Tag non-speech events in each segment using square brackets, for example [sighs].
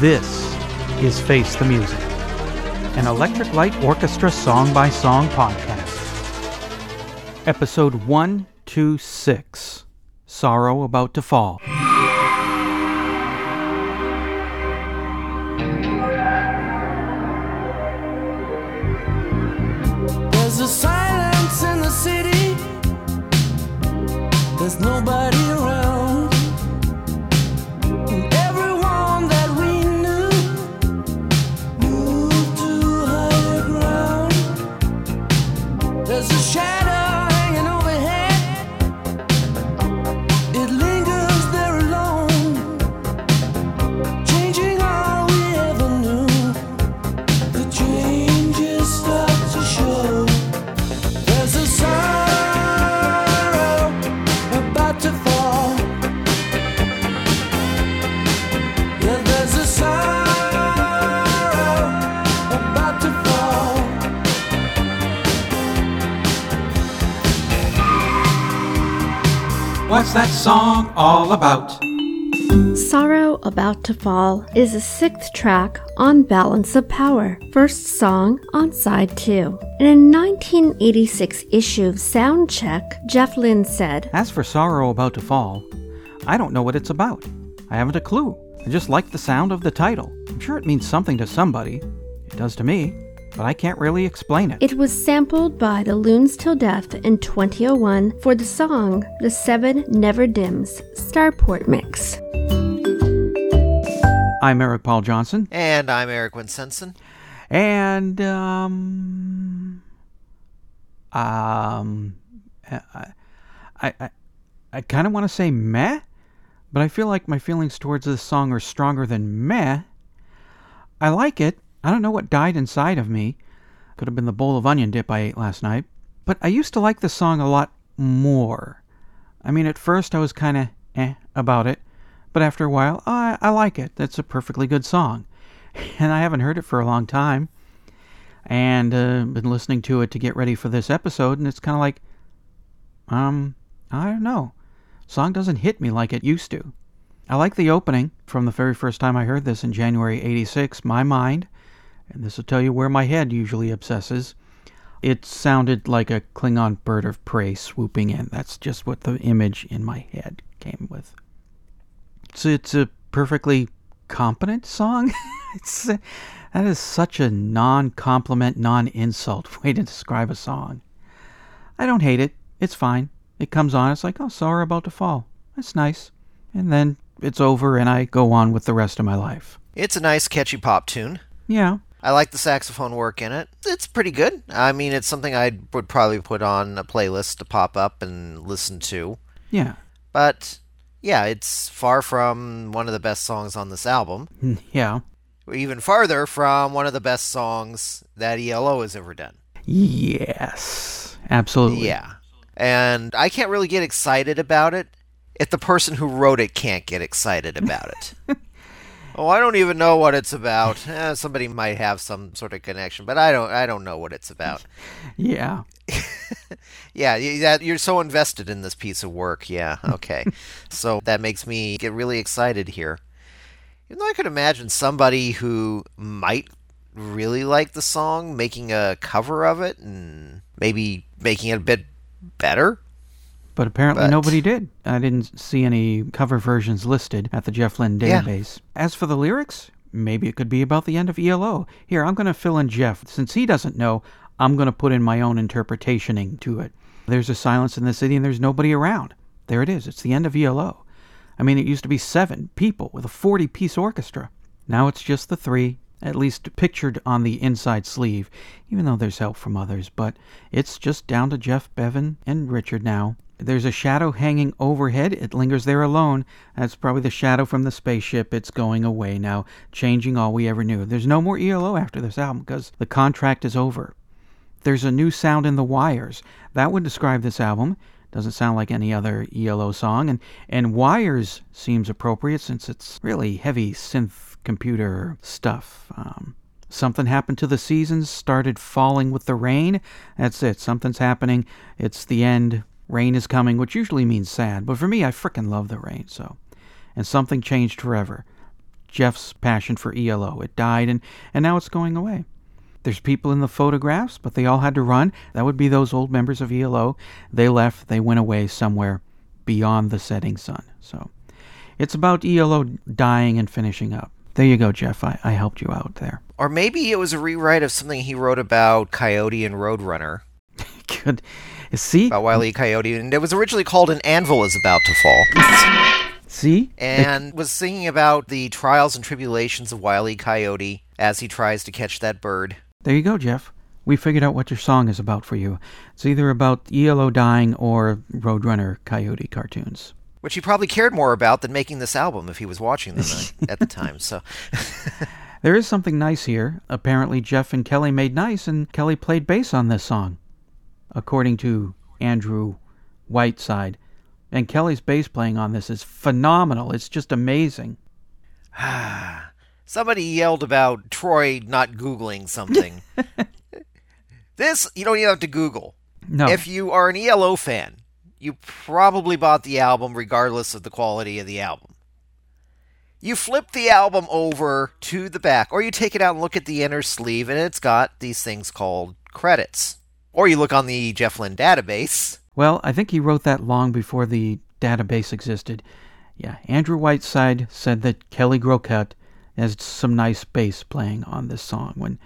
This is Face the Music, an Electric Light Orchestra song by song podcast. Episode 126 Sorrow About to Fall. There's a silence in the city. There's nobody around. What's that song all about? Sorrow About to Fall is a sixth track on Balance of Power, first song on side two. In a 1986 issue of Soundcheck, Jeff Lynne said, As for Sorrow About to Fall, I don't know what it's about. I haven't a clue. I just like the sound of the title. I'm sure it means something to somebody. It does to me, but I can't really explain it. It was sampled by the Loons Till Death in 2001 for the song The Seven Never Dims Starport Mix. I'm Eric Paul Johnson, And I'm Eric Winsenson. and um, um, I, I, I, I kind of want to say meh, but I feel like my feelings towards this song are stronger than meh. I like it. I don't know what died inside of me. Could have been the bowl of onion dip I ate last night. But I used to like the song a lot more. I mean, at first I was kind of eh about it, but after a while, I, I like it. That's a perfectly good song. [laughs] And I haven't heard it for a long time. And uh, been listening to it to get ready for this episode, and it's kind of like, um, I don't know. Song doesn't hit me like it used to. I like the opening from the very first time I heard this in January 86, My Mind, and this will tell you where my head usually obsesses. It sounded like a Klingon bird of prey swooping in. That's just what the image in my head came with. It's, it's a perfectly competent song. [laughs] it's uh, that is such a non-compliment, non-insult [laughs] way to describe a song. I don't hate it. It's fine. It comes on. It's like, oh, sorrow about to fall. That's nice. And then it's over, and I go on with the rest of my life. It's a nice, catchy pop tune. Yeah. I like the saxophone work in it. It's pretty good. I mean, it's something I would probably put on a playlist to pop up and listen to. Yeah. But yeah, it's far from one of the best songs on this album. Mm, yeah. Even farther from one of the best songs that ELO has ever done. Yes. Absolutely. Yeah. And I can't really get excited about it if the person who wrote it can't get excited about it. [laughs] oh, I don't even know what it's about. Eh, somebody might have some sort of connection, but I don't. I don't know what it's about. [laughs] Yeah. [laughs] Yeah, that you're so invested in this piece of work. Yeah, okay. [laughs] so that makes me get really excited here. You know, I could imagine somebody who might really like the song making a cover of it and maybe making it a bit better. But apparently But- nobody did. I didn't see any cover versions listed at the Jeff Lynne Yeah. database. As for the lyrics, maybe it could be about the end of ELO. Here, I'm going to fill in Jeff. Since he doesn't know, I'm going to put in my own interpretationing to it. There's a silence in the city and there's nobody around. There it is. It's the end of ELO. I mean, it used to be seven people with a 40 piece orchestra. Now it's just the three, at least pictured on the inside sleeve, even though there's help from others. But it's just down to Jeff Bevan and Richard now. There's a shadow hanging overhead. It lingers there alone. That's probably the shadow from the spaceship. It's going away now, changing all we ever knew. There's no more ELO after this album because the contract is over. There's a new sound in the wires. That would describe this album. Doesn't sound like any other ELO song. And, and wires seems appropriate since it's really heavy synth computer stuff. Um, something happened to the seasons, started falling with the rain. That's it. Something's happening. It's the end. Rain is coming, which usually means sad. But for me, I frickin' love the rain, so. And something changed forever. Jeff's passion for ELO. It died, and, and now it's going away. There's people in the photographs, but they all had to run. That would be those old members of ELO. They left, they went away somewhere beyond the setting sun. So it's about ELO dying and finishing up. There you go, Jeff. I, I helped you out there. Or maybe it was a rewrite of something he wrote about Coyote and Roadrunner, Good. See? about Wile E. Coyote, and it was originally called An Anvil is About to Fall, See? and was singing about the trials and tribulations of Wile E. Coyote as he tries to catch that bird. There you go, Jeff. We figured out what your song is about for you. It's either about ELO dying or Roadrunner Coyote cartoons. Which he probably cared more about than making this album if he was watching them uh, at- [laughs] at the time. So, There is something nice here. Apparently, Jeff and Kelly made nice, and Kelly played bass on this song, according to Andrew Whiteside. And Kelly's bass playing on this is phenomenal. It's just amazing. [sighs] somebody yelled about Troy not Googling something. [laughs] this, you don't even have to Google. No. If you are an ELO fan, you probably bought the album regardless of the quality of the album. You flip the album over to the back, or you take it out and look at the inner sleeve, and it's got these things called credits. Or you look on the Jeff Lynne database. Well, I think he wrote that long before the database existed. Yeah, Andrew Whiteside said that Kelly Groucutt has some nice bass playing on this song when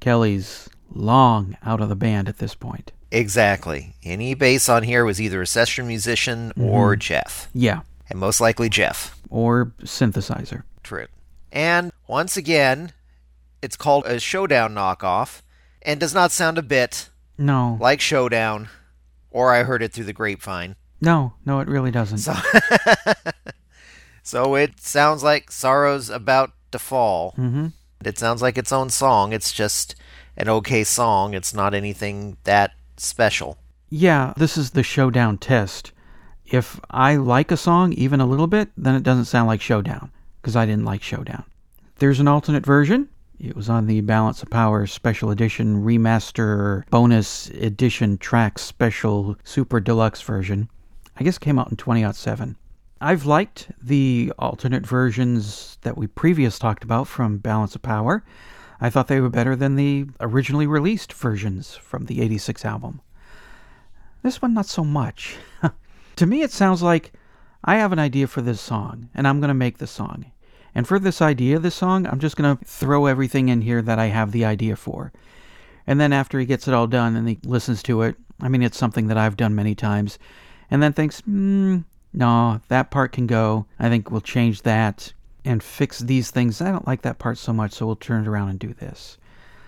Kelly's long out of the band at this point. Exactly. Any bass on here was either a session musician mm-hmm. or Jeff. Yeah, And most likely Jeff. or synthesizer. True. And once again, it's called a Showdown knockoff and does not sound a bit No, like Showdown, or I heard it through the grapevine. no, no, it really doesn't. So, [laughs] so it sounds like Sorrow's about to fall. Mm-hmm. It sounds like its own song. It's just an okay song. It's not anything that special. Yeah, this is the showdown test. If I like a song even a little bit, then it doesn't sound like Showdown, because I didn't like Showdown. There's an alternate version. It was on the Balance of Power Special Edition Remaster Bonus Edition Track Special Super Deluxe version. I guess came out in 2007. I've liked the alternate versions that we previous talked about from Balance of Power. I thought they were better than the originally released versions from the 86 album. This one, not so much. [laughs] to me, it sounds like I have an idea for this song, and I'm going to make the song. And for this idea this song, I'm just going to throw everything in here that I have the idea for. And then after he gets it all done and he listens to it, I mean, it's something that I've done many times, and then thinks, hmm, no, that part can go. I think we'll change that and fix these things. I don't like that part so much, so we'll turn it around and do this.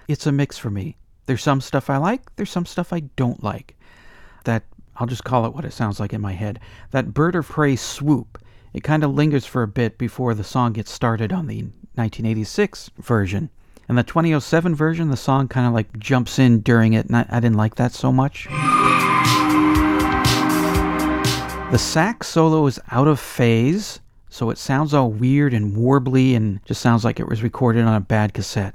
It's a mix for me. There's some stuff I like, there's some stuff I don't like. That, I'll just call it what it sounds like in my head. That bird of prey swoop. It kind of lingers for a bit before the song gets started on the 1986 version. And the 2007 version, the song kind of like jumps in during it, and I, I didn't like that so much. The sax solo is out of phase, so it sounds all weird and warbly and just sounds like it was recorded on a bad cassette.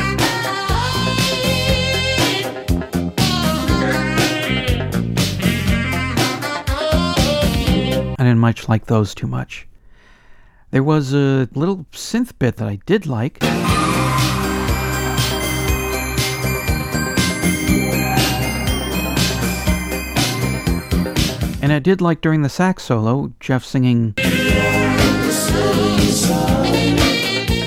I didn't much like those too much. There was a little synth bit that I did like. And I did like during the sax solo, Jeff singing.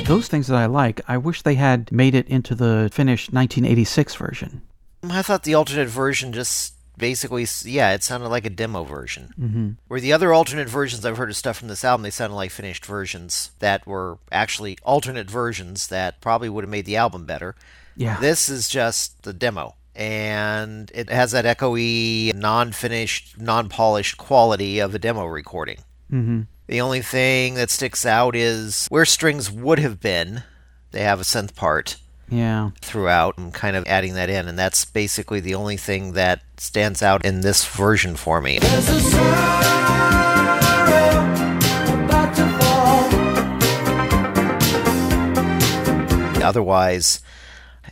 Those things that I like, I wish they had made it into the finished 1986 version. I thought the alternate version just basically, yeah, it sounded like a demo version. Mm-hmm. Where the other alternate versions I've heard of stuff from this album, they sounded like finished versions that were actually alternate versions that probably would have made the album better. Yeah. This is just the demo. And it has that echoey, non finished, non polished quality of a demo recording. hmm The only thing that sticks out is where strings would have been, they have a synth part Yeah. throughout and kind of adding that in. And that's basically the only thing that stands out in this version for me. There's a sorrow about to fall. Otherwise,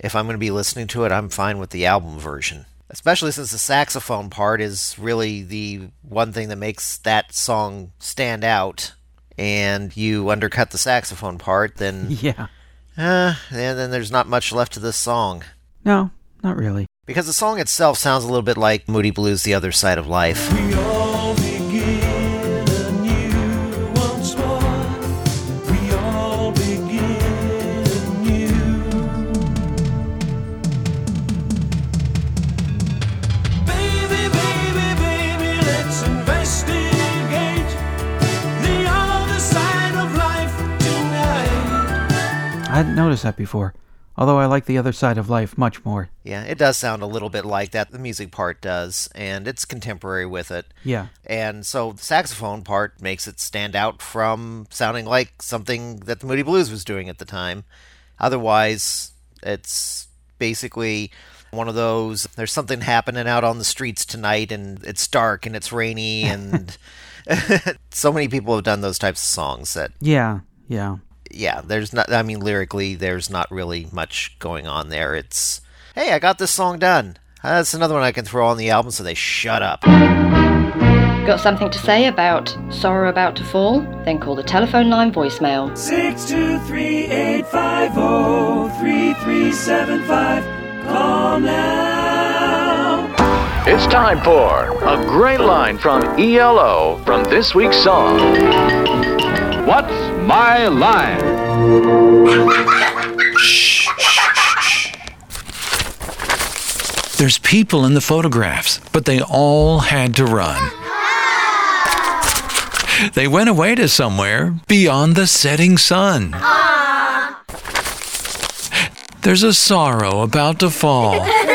if I'm going to be listening to it, I'm fine with the album version. Especially since the saxophone part is really the one thing that makes that song stand out and you undercut the saxophone part, then [laughs] Yeah. Uh, and then there's not much left to this song. No, not really. Because the song itself sounds a little bit like Moody Blues' The Other Side of Life. Hadn't noticed that before. Although I like the other side of life much more. Yeah, it does sound a little bit like that. The music part does, and it's contemporary with it. Yeah. And so the saxophone part makes it stand out from sounding like something that the Moody Blues was doing at the time. Otherwise, it's basically one of those there's something happening out on the streets tonight and it's dark and it's rainy and [laughs] [laughs] so many people have done those types of songs that Yeah. Yeah. Yeah, there's not I mean lyrically there's not really much going on there. It's hey, I got this song done. Uh, that's another one I can throw on the album so they shut up. Got something to say about Sorrow About to Fall? Then call the telephone line voicemail. Six two three eight five zero three three seven five. Call now. It's time for a great line from ELO from this week's song. What's my line? There's people in the photographs, but they all had to run. They went away to somewhere beyond the setting sun. There's a sorrow about to fall. [laughs]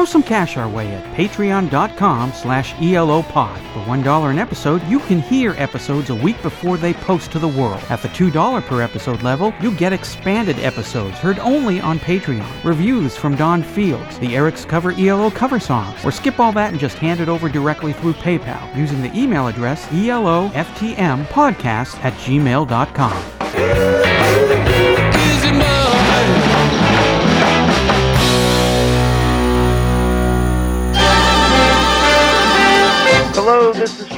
Throw some cash our way at patreon.com slash elopod. For $1 an episode, you can hear episodes a week before they post to the world. At the $2 per episode level, you get expanded episodes heard only on Patreon, reviews from Don Fields, the Eric's Cover ELO cover songs, or skip all that and just hand it over directly through PayPal using the email address eloftmpodcast at gmail.com.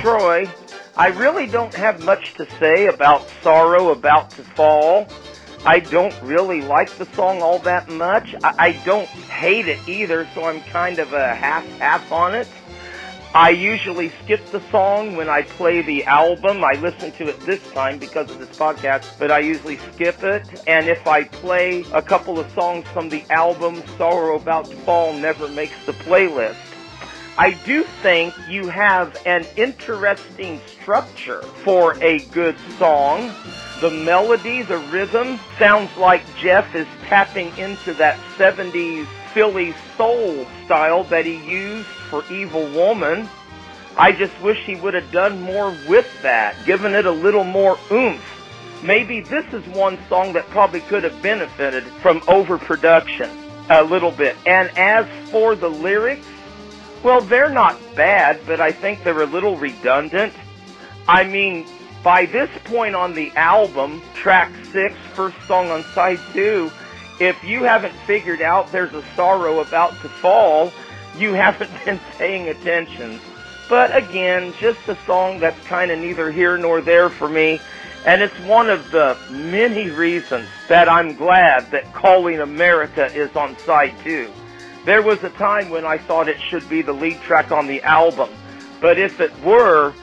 Troy. I really don't have much to say about Sorrow About to Fall. I don't really like the song all that much. I, I don't hate it either, so I'm kind of a half-half on it. I usually skip the song when I play the album. I listen to it this time because of this podcast, but I usually skip it. And if I play a couple of songs from the album, Sorrow About to Fall never makes the playlist. I do think you have an interesting structure for a good song. The melody, the rhythm sounds like Jeff is tapping into that 70s Philly soul style that he used for Evil Woman. I just wish he would have done more with that, given it a little more oomph. Maybe this is one song that probably could have benefited from overproduction a little bit. And as for the lyrics, well, they're not bad, but I think they're a little redundant. I mean, by this point on the album, track six, first song on side two, if you haven't figured out there's a sorrow about to fall, you haven't [laughs] been paying attention. But again, just a song that's kind of neither here nor there for me. And it's one of the many reasons that I'm glad that Calling America is on side two. There was a time when I thought it should be the lead track on the album, but if it were,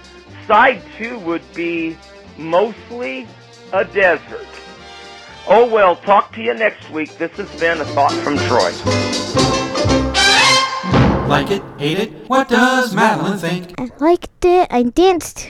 side two would be mostly a desert. Oh well, talk to you next week. This has been a thought from Troy. Like it? Hate it? What does Madeline think? I liked it. I danced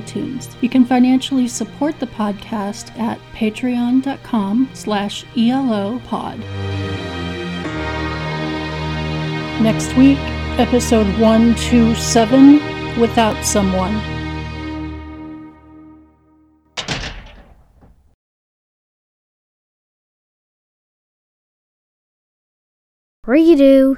iTunes. You can financially support the podcast at patreon.com slash elopod. Next week, episode 127, Without Someone. Redo.